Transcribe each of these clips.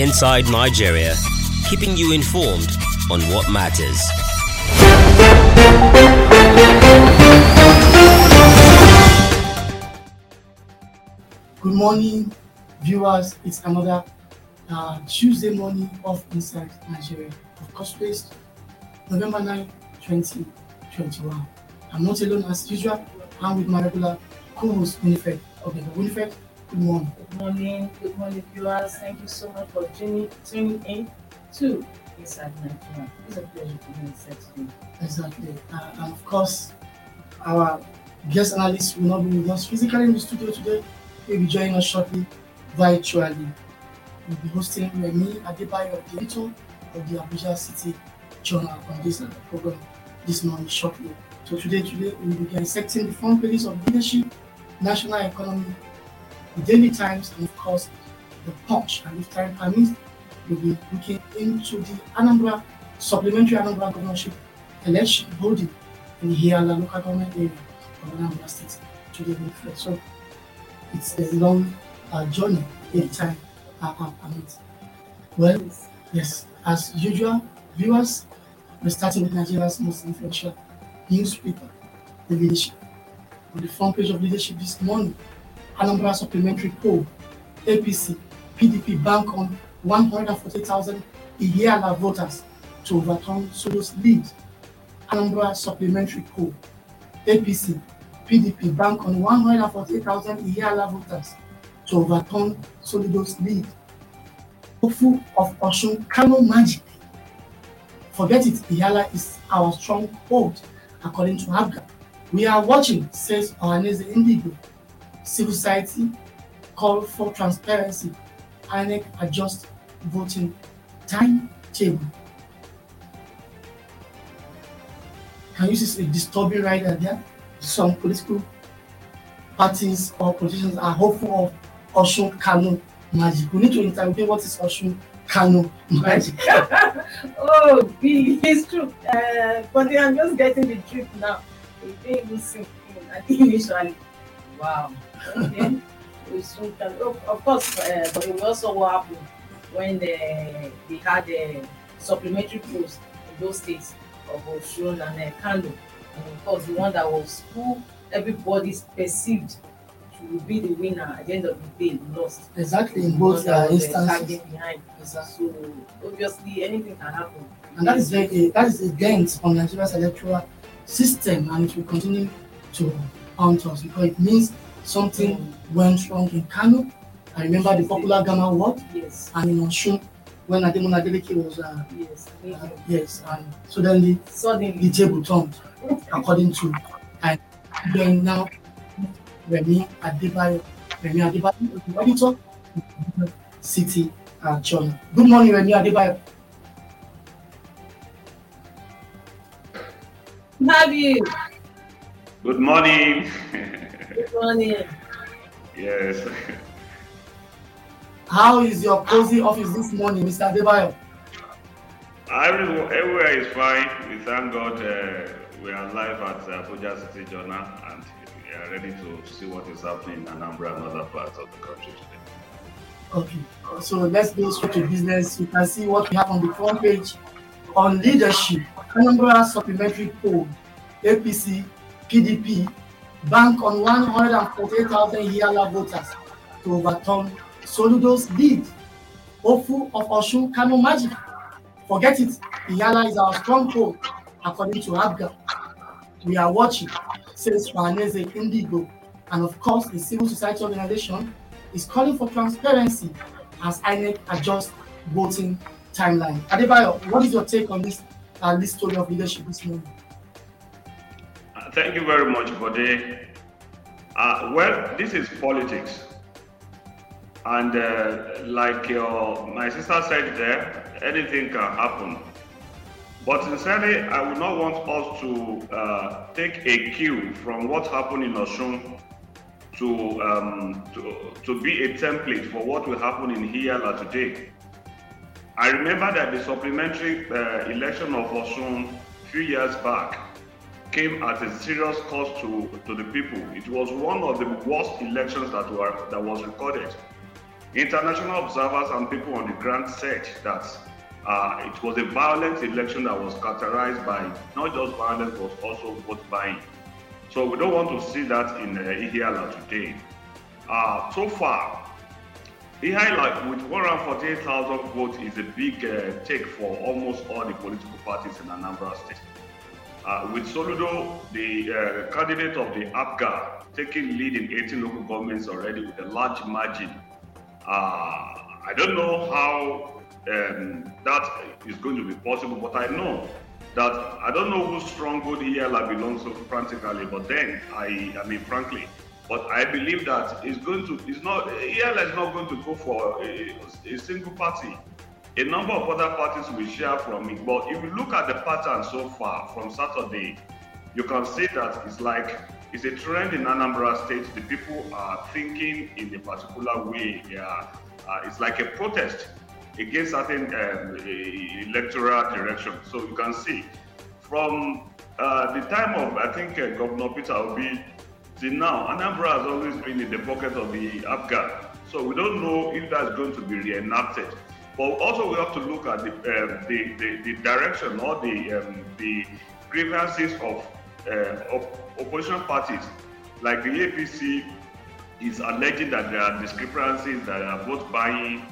inside Nigeria, keeping you informed on what matters. Good morning, viewers. It's another uh, Tuesday morning of Inside Nigeria. Of course, based November 9, 2021. I'm not alone as usual. I'm with my regular co-host Winifred. Okay, Winifred, good morning. Good morning, good morning, viewers. Thank you so much for tuning, tuning in to Inside Nigeria. It's a pleasure to be inside today. Exactly. Uh, and of course, our guest analyst will not be with us physically in the studio today. He'll be joining us shortly virtually. We'll be hosting Remy Adebayo, of the editor of the Abuja City Journal on this program this morning shortly. So today, today we'll be dissecting the front pages of leadership, national economy, the Daily Times, and of course the Punch. And if time permits, we'll be looking into the Anambra supplementary Anambra governorship election body in here, the local government area of Anambra State today. So it's a long uh, journey in time I, I meet. Well, yes, as usual, viewers, we're starting with Nigeria's most influential newspaper, The Leadership. On the front page of Leadership this morning, Anambra supplementary poll, APC, PDP bank on 140,000 Ihiala voters to overturn Soludo's lead. Anambra supplementary poll, APC, PDP bank on 140,000 Ihiala voters to overturn Soludo's lead. Hopeful of Osun Kano magic. Forget it, Ihiala is our stronghold, according to APGA. We are watching, says Ohanaeze Ndigbo. Civil society call for transparency. INEC adjust voting timetable. Can you see a disturbing right there? Some political parties or politicians are hopeful of Osun Kano magic. We need to interrogate what is Osun Kano magic. oh, B, it's true. Uh, but I'm just getting the drift now. It didn't even initially, wow. Okay. we soon can, of, course, uh, but it also what happened when they, they had a supplementary polls in those states of Osun and uh, Kano. And of course, the one that was who everybody perceived to be the winner at the end of the day lost. Exactly, in both uh, instances. behind. Exactly. So obviously anything can happen. And that is very, that is a dent on Nigeria's electoral system, and it will continue to haunt because it means something went wrong in Kano. I remember the popular Gama word, Yes, and in Osun when Ademola Adeleke was, uh, yes. uh, yes, and suddenly suddenly the table turned, according to, and then now Remy Adebayo, Remy Adebayo, is the editor, of City uh, Journal. Good morning, Remy Adebayo. have you? Good morning. Good morning. yes. How is your cozy office this morning, Mr. Adebayo? Everywhere, everywhere is fine. We thank God uh, we are live at uh, Abuja City Journal and we are ready to see what is happening in Anambra and other parts of the country today. Okay, so let's go straight to business. You can see what we have on the front page on leadership. Anambra supplementary poll, APC, PDP, bank on 148,000 Ihiala voters to overturn Soludo's lead. Hopeful of Osun Kano magic. Forget it, Ihiala is our stronghold, according to APGA. We are watching, says Ohanaeze Ndigbo, and of course, the civil society organization is calling for transparency as INEC adjusts voting timeline. Adebayo, what is your take on this uh, this story of leadership this morning? Thank you very much, Bode. Uh, well, this is politics. And uh, like your, my sister said there, anything can happen. But sincerely, I would not want us to uh, take a cue from what happened in Osun to, um, to, to be a template for what will happen in Ihiala today. I remember that the supplementary uh, election of Osun a few years back came at a serious cost to, to the people. It was one of the worst elections that were that was recorded. International observers and people on the ground said that uh, it was a violent election that was characterized by not just violence, but also vote buying. So we don't want to see that in uh, Ihiala today. Uh, so far, Ihiala with 148,000 votes is a big uh, take for almost all the political parties in Anambra State. Uh, with Soludo, the uh, candidate of the APGA, taking lead in 18 local governments already with a large margin. Uh, I don't know how um, that is going to be possible, but I know that I don't know whose stronghold Ihiala belongs to practically, but then I, I mean, frankly, but I believe that it's going to, it's not, Ihiala is not going to go for a, a single party. A number of other parties will share from it, but if you look at the pattern so far from Saturday, you can see that it's like it's a trend in Anambra State. The people are thinking in a particular way. Yeah, uh, it's like a protest against certain um, electoral direction. So you can see from uh, the time of I think uh, Governor Peter Obi till now, Anambra has always been in the pocket of the APGA. So we don't know if that's going to be reenacted. But also we have to look at the um, the, the, the, direction or the um, the grievances of uh, opposition parties, like the APC is alleging that there are discrepancies, that are vote buying.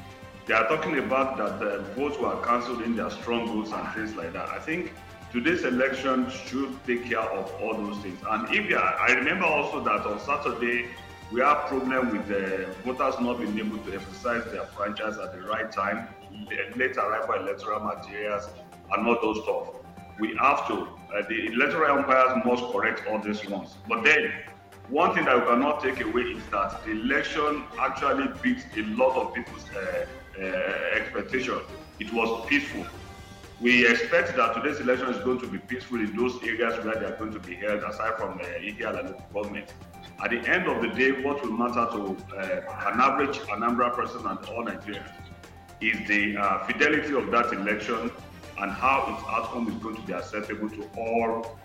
They are talking about that the votes were cancelled in their strongholds and things like that. I think today's election should take care of all those things. And if are, I remember also that on Saturday we have problem with the voters not being able to exercise their franchise at the right time, late arrival electoral materials, and all those stuff we have to, uh, the electoral umpires must correct all these ones. But then, one thing that we cannot take away is that the election actually beat a lot of people's uh, uh, expectation. It was peaceful. We expect that today's election is going to be peaceful in those areas where they are going to be held, aside from uh, Ihiala local government. At the end of the day, what will matter to uh, an average Anambra person and all Nigerians is the uh, fidelity of that election and how its outcome is going to be acceptable to all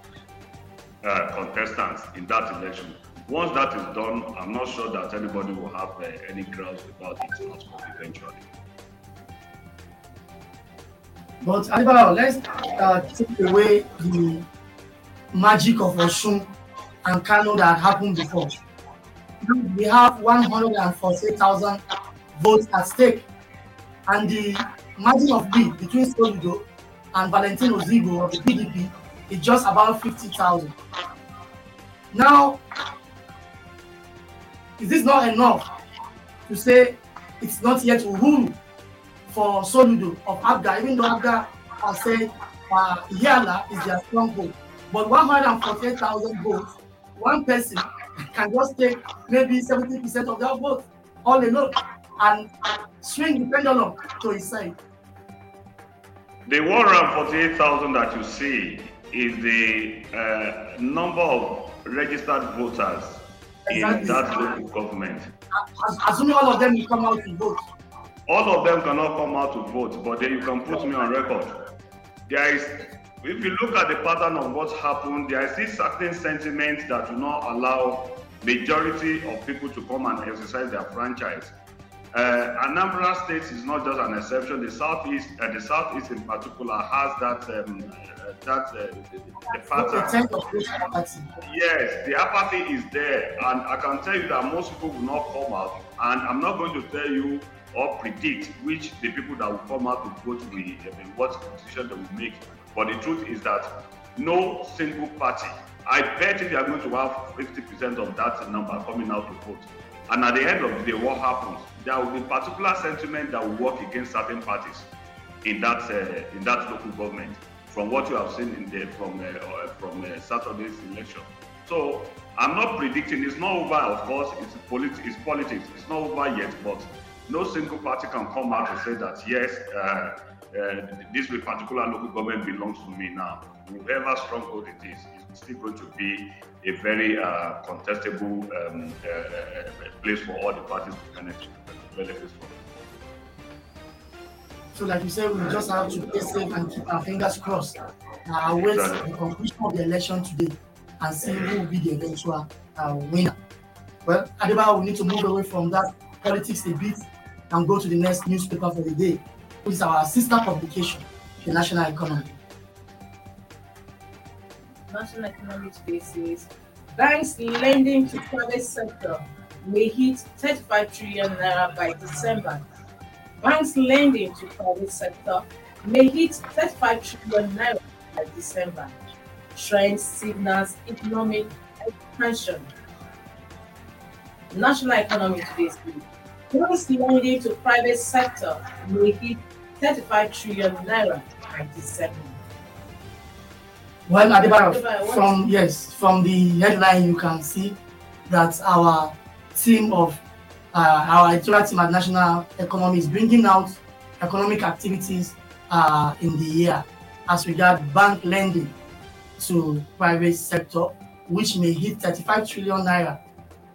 uh, contestants in that election. Once that is done, I'm not sure that anybody will have uh, any grounds about its outcome eventually. But Alibaba, let's uh, take away the magic of Osun and Kano that happened before. We have 148,000 votes at stake, and the margin of lead between Soludo and Valentine Ozigbo of the PDP is just about 50,000. Now, is this not enough to say it's not yet Uhuru for Soludo of APGA, even though APGA has said uh, Ihiala is their stronghold. But 148,000 votes, one person can just take maybe 70% of their vote all alone and swing the pendulum to his side. The 148,000 that you see is the uh, number of registered voters exactly. in that local government. As, Assuming all of them will come out to vote. All of them cannot come out to vote, but then you can put me on record. There is, if you look at the pattern of what's happened, there is this certain sentiment that do not allow majority of people to come and exercise their franchise. Uh, Anambra State is not just an exception. The southeast, uh, the southeast in particular, has that um, uh, that uh, the, pattern. Yes, the apathy is there, and I can tell you that most people will not come out. And I'm not going to tell you or predict which the people that will come out to vote will, what decision they will make. But the truth is that no single party. I bet if you are going to have 50% of that number coming out to vote, and at the end of the day, what happens? There will be particular sentiment that will work against certain parties in that uh, in that local government. From what you have seen in the from uh, uh from uh, Saturday's election. So I'm not predicting. It's not over. Of course, it's politics. It's politics. It's not over yet. But no single party can come out and say that yes, uh, uh, this particular local government belongs to me now. Whoever stronghold it is, it's still going to be a very contestable um, place for all the parties to benefit, benefit from. it. So, like you said, we just have to stay safe and keep our fingers crossed. Uh, wait exactly. the conclusion of the election today and see who will be the eventual uh, winner. Well, Adebayo, we need to move away from that politics a bit and go to the next newspaper for the day, which is our sister publication, the National Economy. National Economic Spaces, banks lending to private sector may hit 35 trillion naira by December. Banks lending to private sector may hit 35 trillion naira by December. Trend signals economic expansion. National Economic Spaces, banks lending to private sector may hit 35 trillion naira by December. Well, what- from yes, from the headline you can see that our team of uh, our editorial team at National Economy is bringing out economic activities uh, in the year as regard bank lending to private sector, which may hit 35 trillion naira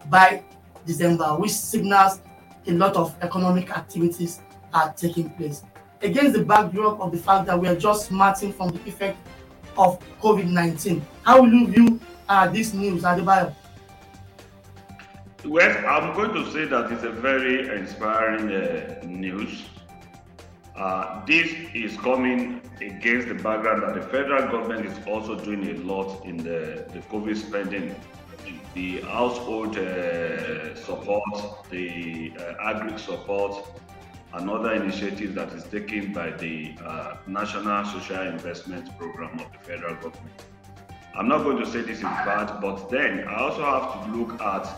by December, which signals a lot of economic activities are taking place. Against the backdrop of the fact that we are just smarting from the effect of COVID-19. How will you view uh, this news, Adebayo? Well, I'm going to say that it's a very inspiring uh, news. Uh, this is coming against the background that the federal government is also doing a lot in the, the COVID spending, the household uh, support, the uh, agri support, and other initiatives that is taken by the uh, National Social Investment Program of the federal government. I'm not going to say this is bad, but then I also have to look at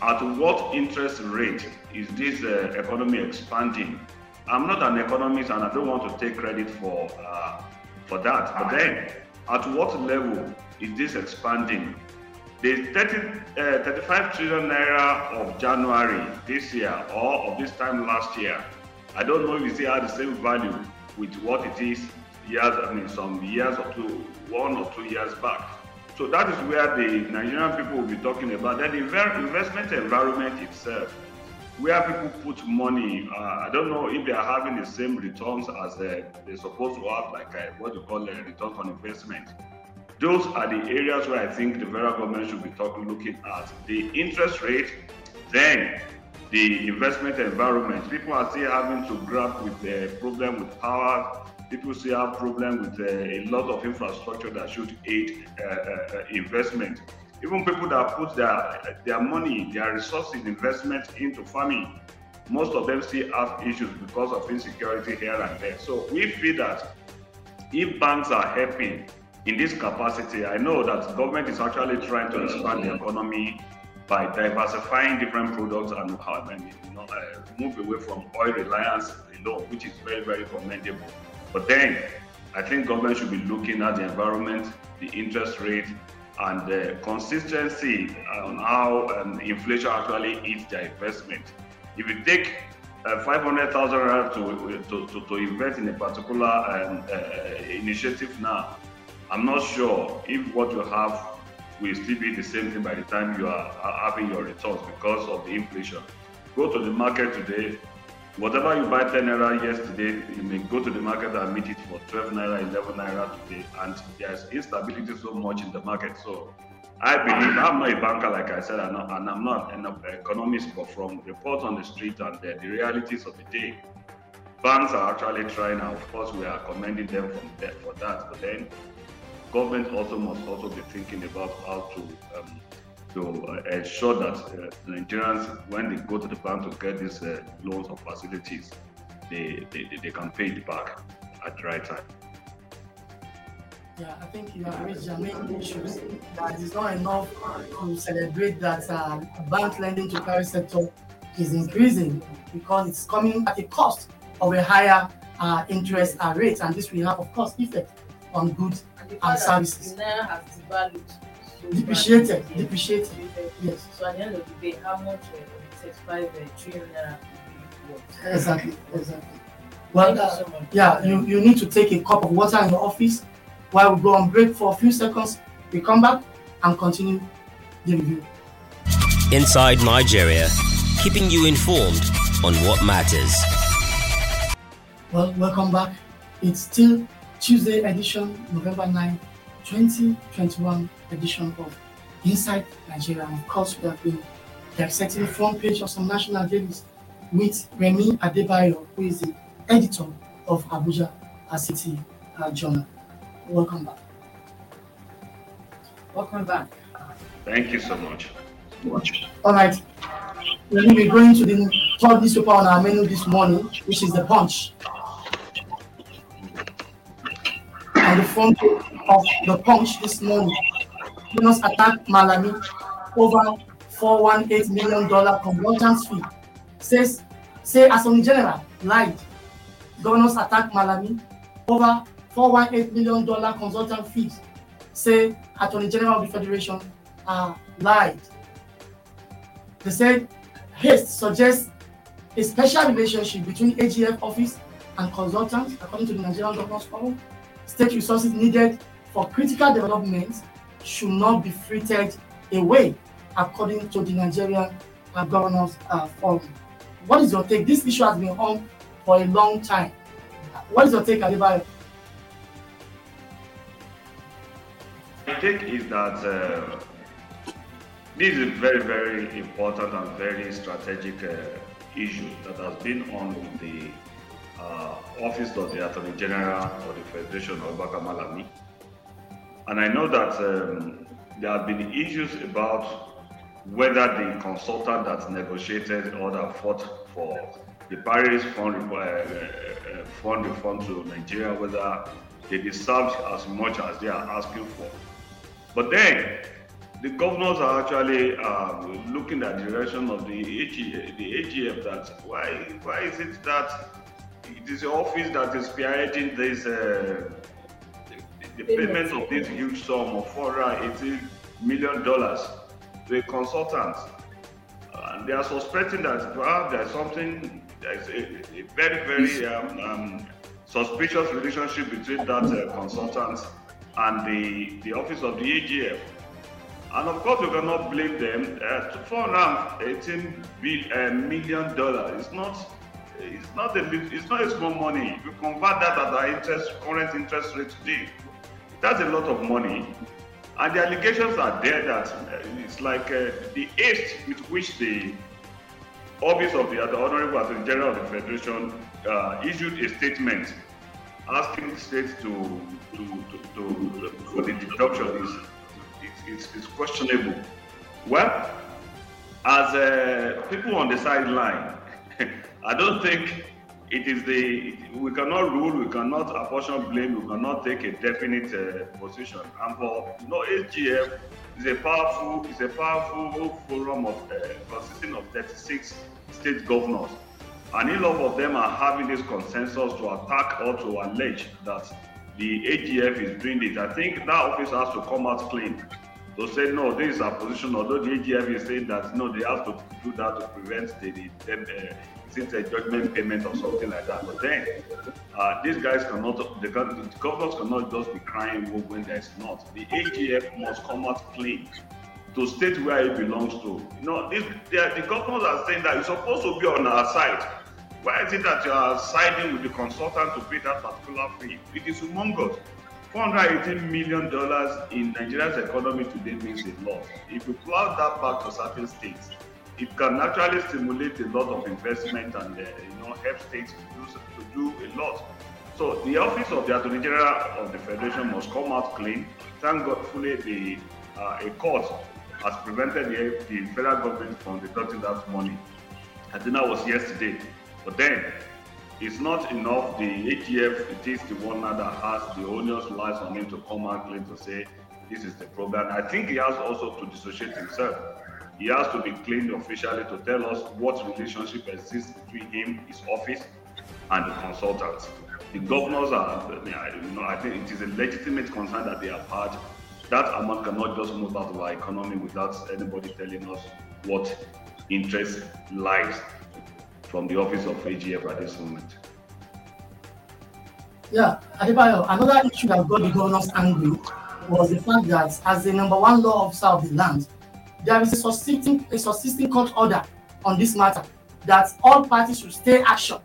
at what interest rate is this uh, economy expanding? I'm not an economist and I don't want to take credit for uh, for that. But then, at what level is this expanding? The 30, uh, 35 trillion naira of January this year or of this time last year, I don't know if it still has the same value with what it is years, I mean, some years or two, one or two years back. So that is where the Nigerian people will be talking about. Then the investment environment itself, where people put money. Uh, I don't know if they are having the same returns as uh, they're supposed to have, like uh, what you call a return on investment. Those are the areas where I think the federal government should be talking, looking at the interest rate, then the investment environment. People are still having to grapple with the problem with power. People still have problem with uh, a lot of infrastructure that should aid uh, uh, investment. Even people that put their their money, their resources, investment into farming, most of them still have issues because of insecurity here and there. So we feel that if banks are helping in this capacity, I know that government is actually trying to expand the economy by diversifying different products and many, you know, uh, move away from oil reliance alone, which is very, very commendable. But then I think government should be looking at the environment, the interest rate, and the consistency on how um, inflation actually eats their investment. If you take uh, 500,000 rand to, to, to, to invest in a particular um, uh, initiative now, I'm not sure if what you have will still be the same thing by the time you are having your returns because of the inflation. Go to the market today, whatever you buy 10 naira yesterday, you may go to the market and meet it for 12 naira, 11 naira today, and there's instability so much in the market. So I believe I'm not a banker, like I said, and I'm not, an economist, but from reports on the street and the, the realities of the day, banks are actually trying, and of course, we are commending them from for that. But then, government also must also be thinking about how to um, to uh, ensure that uh, Nigerians, when they go to the bank to get these uh, loans or facilities, they, they, they- they can pay it back at the right time. Yeah, I think you have raised your main issues. That it's not enough to celebrate that uh, bank lending to the private sector is increasing because it's coming at a cost of a higher uh, interest uh, rate, and this will have, of course, effect on goods And the and fact that services. the naira has devalued. So Depreciated, badly. depreciated. Depreciated. Yes, So at the end of the day, how much uh, 35 uh, trillion naira will be worth? exactly, exactly. Well, you uh, so yeah, you, you need to take a cup of water in your office while we go on break for a few seconds. We come back and continue the review. Inside Nigeria, keeping you informed on what matters. Well, welcome back. It's still Tuesday edition, November 9, 2021 edition of Inside Nigeria. And of course, we have been dissecting the front page of some national dailies with Remy Adebayo, who is the editor of Abuja City uh, Journal. Welcome back. Welcome back. Thank you so much. All right. We'll be going to the third newspaper on our menu this morning, which is the Punch. On the front of the Punch this morning, Venus attacked Malami over $418 million consultants fee. Says, say Attorney General lied. Governors attacked Malami over $418 million consultant fees. Say Attorney General of the Federation uh, lied. They said haste suggests a special relationship between AGF office and consultants, according to the Nigerian Governors Forum. State resources needed for critical development should not be frittered away, according to the Nigerian uh, Governors uh, Forum. What is your take? This issue has been on for a long time. What is your take, Adebayo? My take is that uh, this is a very, very important and very strategic uh, issue that has been on the uh, office of the Attorney General of the Federation of Malami. And I know that um, there have been issues about whether the consultant that negotiated or that fought for the Paris fund, uh, uh, fund refund to Nigeria, whether they deserved as much as they are asking for. But then the governors are actually um, looking at the direction of the AG, the AGF that why why is it that it is the office that is spearheading this uh, the, payment of this huge sum of 480 million dollars to a consultant and they are suspecting that perhaps there's something there's a, a very very um, um, suspicious relationship between that uh, consultant and the the office of the AGF and of course, you cannot blame them. Uh, 418 uh, million dollars. It's not. It's not a. It's not a small money. If you convert that at the interest, current interest rate today, that's a lot of money. And the allegations are there that uh, it's like uh, the haste with which the office of the, the Honorable Attorney General of the Federation uh, issued a statement asking states to to, to, to for the deduction is it's, it's questionable. Well, as uh, people on the sideline, I don't think it is the we cannot rule, we cannot apportion blame, we cannot take a definite uh, position. And for you know, AGF is a powerful, is a powerful forum of uh, consisting of 36 state governors, and a lot of them are having this consensus to attack or to allege that the AGF is doing it. I think that office has to come out clean to say no, this is our position. Although the AGF is saying that no, they have to do that to prevent the, the them, uh, since a judgment payment or something like that. But then uh, these guys cannot, the, the governors cannot just be crying when there's not. The AGF must come out clean to state where it belongs to. You know, this, the governors are saying that it's supposed to be on our side. Why is it that you are siding with the consultant to pay that particular fee? It is humongous. $418 million in Nigeria's economy today means a lot. If you plow that back to certain states, it can actually stimulate a lot of investment and uh, you know help states to do, to do a lot. So the office of the Attorney General of the Federation must come out clean. Thank God, fully the uh, a court has prevented the, the federal government from deducting that money. I think that was yesterday. But then it's not enough. The ATF, it is the one that has the onus lies on him to come out clean to say this is the problem. I think he has also to dissociate himself. He has to be clean officially to tell us what relationship exists between him, his office, and the consultants. The governors are, you know, I think it is a legitimate concern that they have had. That amount cannot just move out of our economy without anybody telling us what interest lies from the office of AGF at this moment. Yeah, Adebayo, another issue that got the governors angry was the fact that as the number one law officer of the land, there is a subsisting, a subsisting court order on this matter that all parties should stay action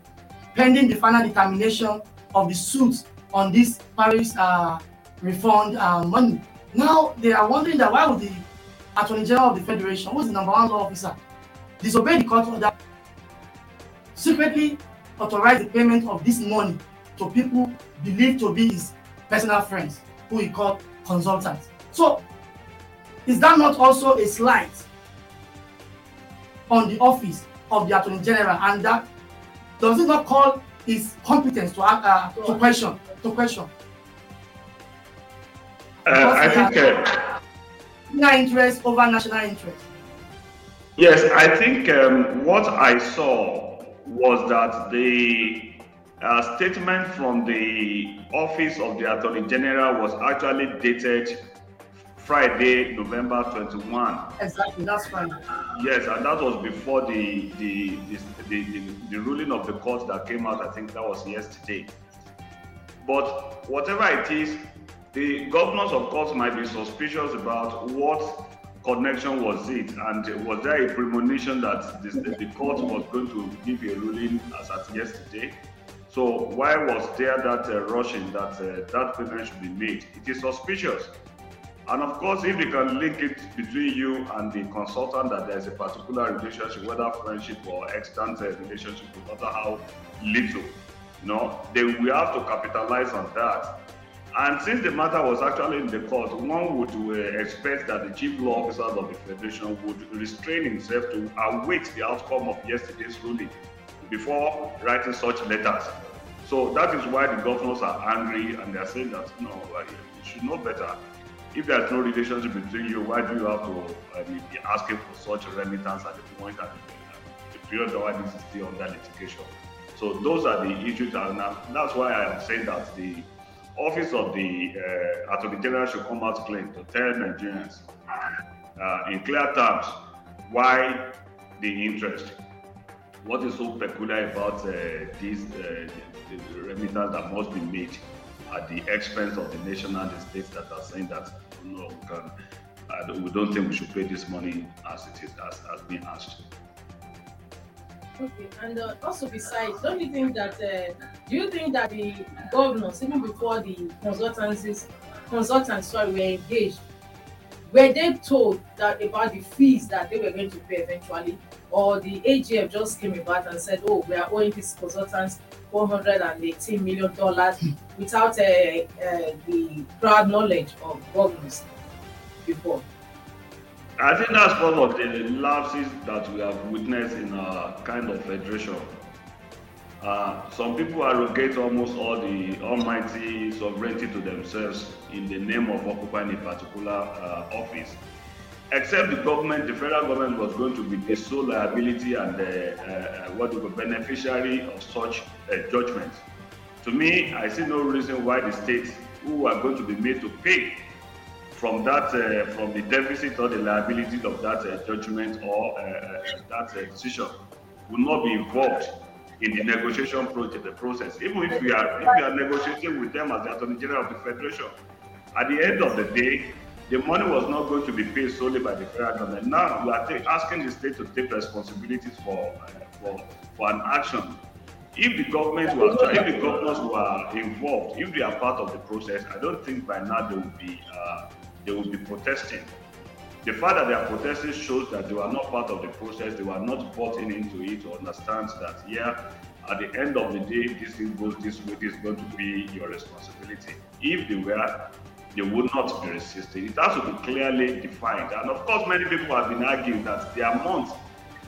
pending the final determination of the suit on this Paris uh, refund uh, money. Now they are wondering that why would the Attorney General of the Federation, who's the number one law officer, disobey the court order secretly authorized the payment of this money to people believed to be his personal friends, who he called consultants. So, is that not also a slight on the office of the Attorney General? And that does it not call his competence to act, uh, to question to question? Uh, I think uh, national interest over national interest. Yes, I think um, what I saw was that the uh, statement from the office of the Attorney General was actually dated Friday, November 21. Exactly, that's fine. Yes, and that was before the the, the the, the, the ruling of the court that came out. I think that was yesterday. But whatever it is, the governors, of course, might be suspicious about what connection was it, and was there a premonition that this, the court was going to give a ruling as at yesterday? So why was there that uh, rushing that uh, that payment should be made? It is suspicious. And of course, if they can link it between you and the consultant that there's a particular relationship, whether friendship or extant uh, relationship, no matter how little, you know, then we have to capitalize on that. And since the matter was actually in the court, one would uh, expect that the chief law officers of the federation would restrain himself to await the outcome of yesterday's ruling before writing such letters. So that is why the governors are angry and they are saying that no, you should know better if there's no relationship between you, why do you have to uh, be asking for such remittance at the point that the period while this is still under litigation? So those are the issues, and that's why I am saying that the office of the uh, Attorney General should come out clean to tell Nigerians uh, in clear terms why the interest. What is so peculiar about uh, this uh, the remittance that must be made at the expense of the nation and the states that are saying that no, we can. Uh, we don't think we should pay this money as it is as, as being asked. Okay, and uh, also besides, don't you think that uh, do you think that the governors, even before the consultancies, consultants, sorry, were engaged, were they told that about the fees that they were going to pay eventually, or the AGF just came about and said, "Oh, we are owing these consultants 418 million dollars," without uh, uh, the proud knowledge of governors before? I think that's part of the lapses that we have witnessed in our kind of federation. Uh, some people arrogate almost all the almighty sovereignty to themselves in the name of occupying a particular uh, office. Except the government, the federal government was going to be the sole liability and the, uh, uh, what the beneficiary of such uh, judgment. To me, I see no reason why the states who are going to be made to pay from that uh, from the deficit or the liability of that uh, judgment or uh, uh that uh, decision will not be involved in the negotiation project, the process. Even if we are if we are negotiating with them as the Attorney General of the Federation, at the end of the day, the money was not going to be paid solely by the federal government. Now we are asking the state to take responsibilities for uh, for for an action. If the government was, if the governors were involved, if they are part of the process, I don't think by now they will be they will be protesting. The fact that they are protesting shows that they were not part of the process, they were not bought in into it to understand that, yeah, at the end of the day, this thing goes this way, this is going to be your responsibility. If they were, they would not be resisting. It has to be clearly defined. And of course, many people have been arguing that the amount,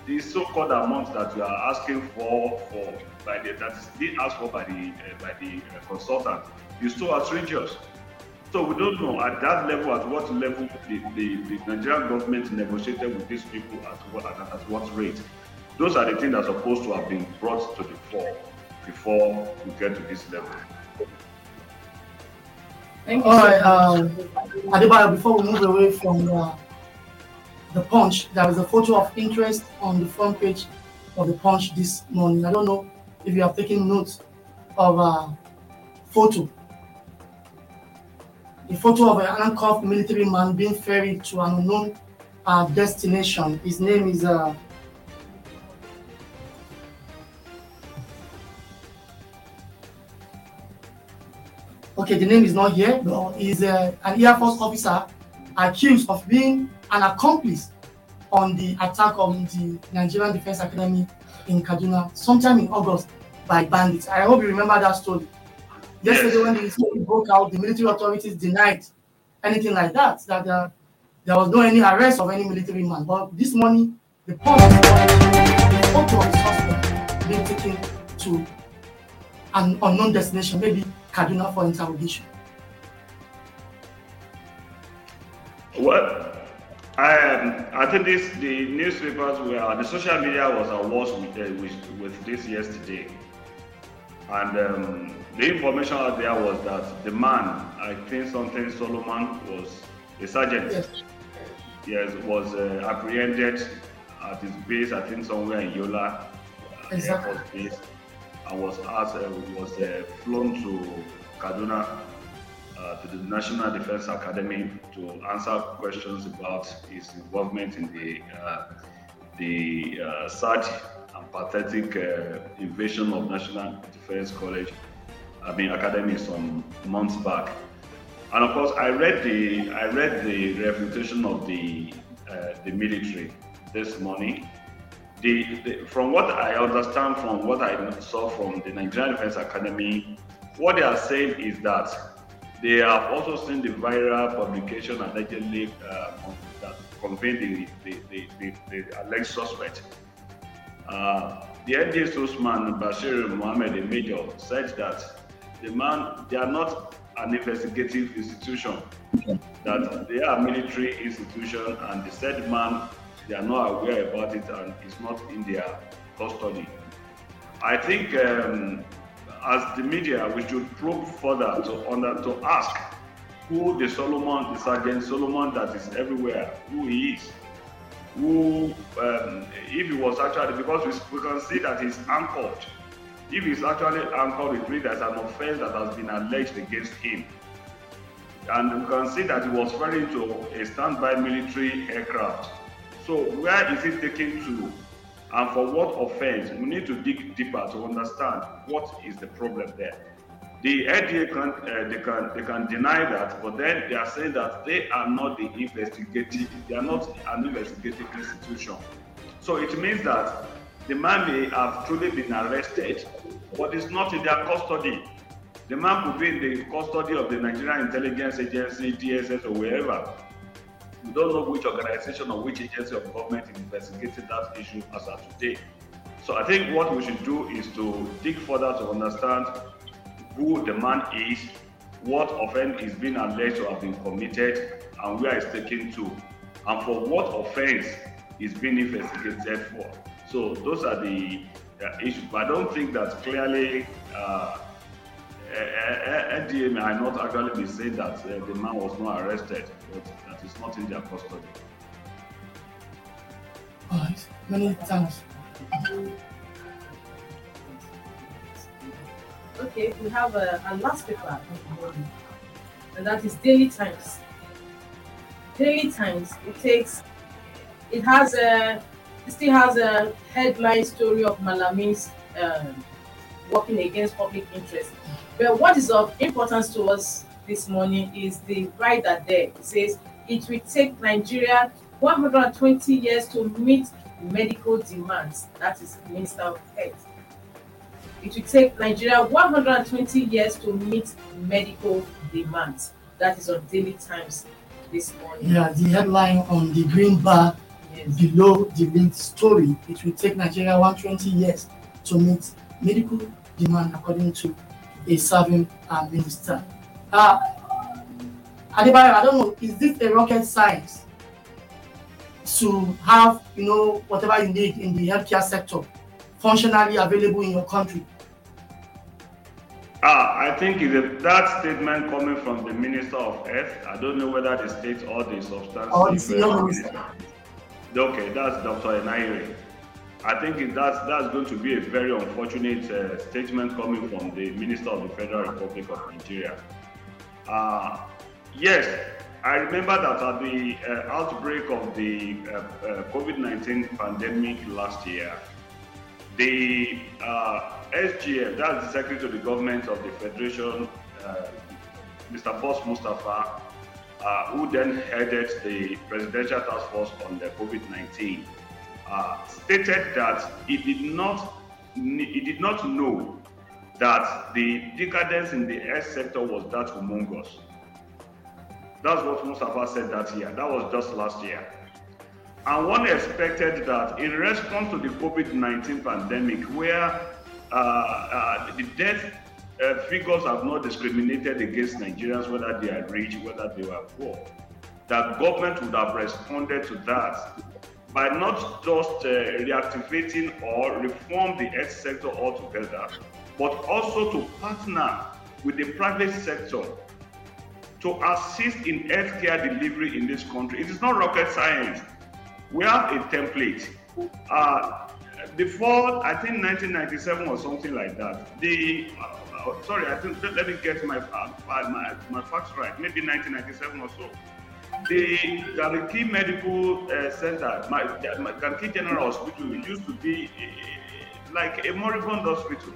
the so-called amount that you are asking for, for by the that is being asked for by the uh, by the uh, consultant is so outrageous. So we don't know at that level, at what level the, the, the Nigerian government negotiated with these people at what, at, at what rate. Those are the things that are supposed to have been brought to the fore before we get to this level. Thank you. All right, um, Adebayo, before we move away from uh, the punch, there is a photo of interest on the front page of the punch this morning. I don't know if you have taken notes of a uh, photo a photo of an handcuffed military man being ferried to an unknown uh, destination. His name is uh, okay, the name is not here, but he's uh, an Air Force officer accused of being an accomplice on the attack on the Nigerian Defense Academy in Kaduna sometime in August by bandits. I hope you remember that story. Yesterday, when the story broke out, the military authorities denied anything like that, that uh, there was no any arrest of any military man. But this morning, the photo of the suspect being taken to an unknown destination, maybe Kaduna for interrogation. Well, I um, I think this the newspapers were the social media was awash with, uh, with with this yesterday, and um, the information out there was that the man I think something Solomon was a sergeant. Yes. Yes, was uh, apprehended at his base. I think somewhere in Yola uh, Exactly. Air Force Base, and was asked uh, was uh, flown to Kaduna uh, to the National Defense Academy to answer questions about his involvement in the uh, the uh, sad and pathetic uh, invasion of National Defense College, I mean Academy, some months back. And of course, I read the I read the refutation of the uh, the military this morning. The, the, from what I understand from what I saw from the Nigerian Defense Academy, what they are saying is that they have also seen the viral publication allegedly uh, that conveyed the, the, the, the, the alleged suspect. Uh, the NDA spokesman Bashir Mohammed, the major, said that the man, they are not an investigative institution, that they are a military institution, and the said man, they are not aware about it and it's not in their custody. I think um, as the media, we should probe further to under to ask who the Solomon, the Sergeant Solomon that is everywhere, who he is, who um, if he was actually because we, can see that he's anchored. If he's actually anchored, it means there's an offense that has been alleged against him. And we can see that he was referring to a standby military aircraft. So where is it taken to? And for what offense? We need to dig deeper to understand what is the problem there. The NDA can uh, they can they can deny that, but then they are saying that they are not the investigative, they are not an investigative institution. So it means that the man may have truly been arrested, but it's not in their custody. The man could be in the custody of the Nigerian Intelligence Agency, DSS, or wherever. We don't know which organization or which agency of government is investigating that issue as of today. So I think what we should do is to dig further to understand who the man is, what offense is being alleged to have been committed, and where it's taken to, and for what offense is being investigated for. So those are the uh, issues. But I don't think that clearly uh, NDA may not actually be saying that uh, the man was not arrested, but that is not in their custody. All right. Many thanks. Okay, we have a, a last paper, and that is Daily Times. Daily Times. It takes. It has a. It still has a headline story of Malamis um, working against public interest. But what is of importance to us this morning is the writer there. It says it will take Nigeria 120 years to meet medical demands. That is Minister of Health. It will take Nigeria 120 years to meet medical demands. That is on Daily Times this morning. Yeah, the headline on the green bar Yes. below the linked story. It will take Nigeria 120 years to meet medical demand, according to a serving uh, minister. Uh, Adebayo, I don't know, is this a rocket science to have, you know, whatever you need in the healthcare sector functionally available in your country? Ah, I think a, that statement coming from the Minister of Health. I don't know whether the state or the substance. Or the senior minister. Okay, that's Dr. Ehanire. I think it- that's that's going to be a very unfortunate uh, statement coming from the Minister of the Federal Republic of Nigeria. Uh, yes, I remember that at the uh, outbreak of the uh, uh, COVID-19 pandemic last year, the uh, SGF, that's the Secretary to the Government of the Federation, uh, Mr. Boss Mustapha, uh, who then headed the Presidential Task Force on the COVID 19, uh, stated that he did not he did not know that the decadence in the health sector was that humongous. That's what Mustapha said that year. That was just last year. And one expected that in response to the COVID 19 pandemic, where uh, uh, the death uh, figures have not discriminated against Nigerians, whether they are rich, whether they were poor, that government would have responded to that by not just uh, reactivating or reform the health sector altogether, but also to partner with the private sector to assist in healthcare delivery in this country. It is not rocket science. We have a template. Uh, before, I think 1997 or something like that, the uh, uh sorry, I think let me get my, uh, my, my facts right. Maybe 1997 or so. The Garki Medical uh, Center, my, my Garki General Hospital, used to be uh, like a moribund hospital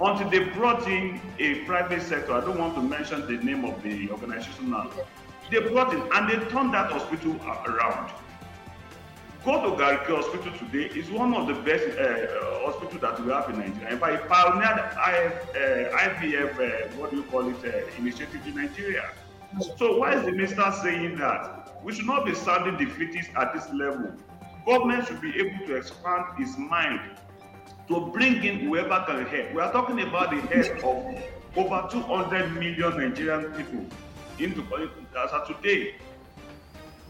until they brought in a private sector. I don't want to mention the name of the organization now. They brought in and they turned that hospital around. Go to Garki Hospital today is one of the best uh, hospitals that we have in Nigeria. In fact, it pioneered IF, uh, IVF, uh, what do you call it, uh, initiative in Nigeria. So why is the minister saying that? We should not be sounding defeatist at this level. Government should be able to expand its mind to bring in whoever can help. We are talking about the help of over 200 million Nigerian people into as of today.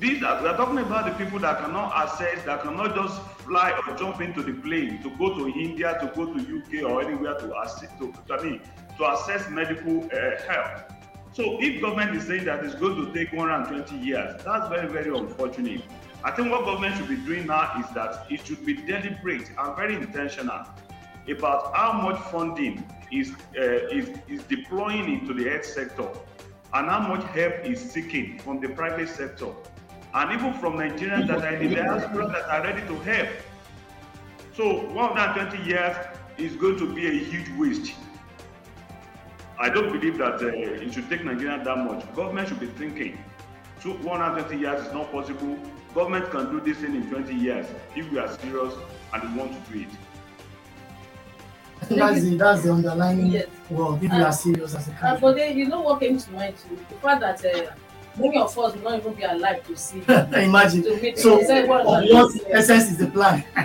These are, we are talking about the people that cannot access, that cannot just fly or jump into the plane to go to India, to go to UK or anywhere to assist to, I mean, to access medical uh, help. So if government is saying that it's going to take 120 years, that's very, very unfortunate. I think what government should be doing now is that it should be deliberate and very intentional about how much funding is, uh, is, is deploying into the health sector and how much help is seeking from the private sector and even from Nigerians that are in the diaspora that are ready to help. So 120 years is going to be a huge waste. I don't believe that uh, it should take Nigeria that much. Government should be thinking. So 120 years is not possible. Government can do this thing in 20 years if we are serious and we want to do it. I think that's the, that's the underlying yes. well, if we are serious as a country. Uh, but then, you know what came to mind too? The fact that uh, many of us will not even be alive to see. Imagine. To so, what, what essence is the plan?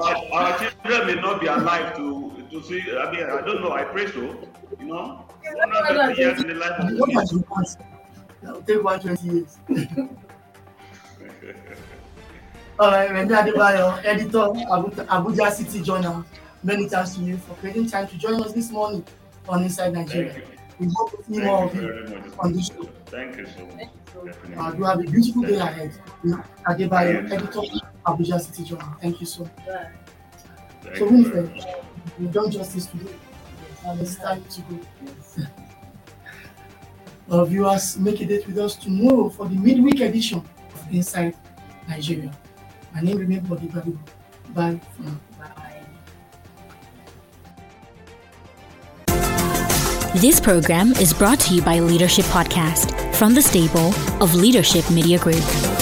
our, our children may not be alive to to see. I mean, I don't know. I pray so. You know, 120 years in the life of the It'll take 120 years. All right, Remi Adebayo, editor, of Abuja City Journal. Many thanks to you for creating time to join us this morning on Inside Nigeria. We hope to see more of you on this show. Thank you so much. Uh, you have a beautiful day ahead. Adebayo, editor, Abuja City Journal. Thank you so much. So, Winfred, we've done justice today, and it's time to go. Our viewers, make a date with us tomorrow for the midweek edition of Inside Nigeria. My name remains Body Body. Bye for now. This program is brought to you by Leadership Podcast from the stable of Leadership Media Group.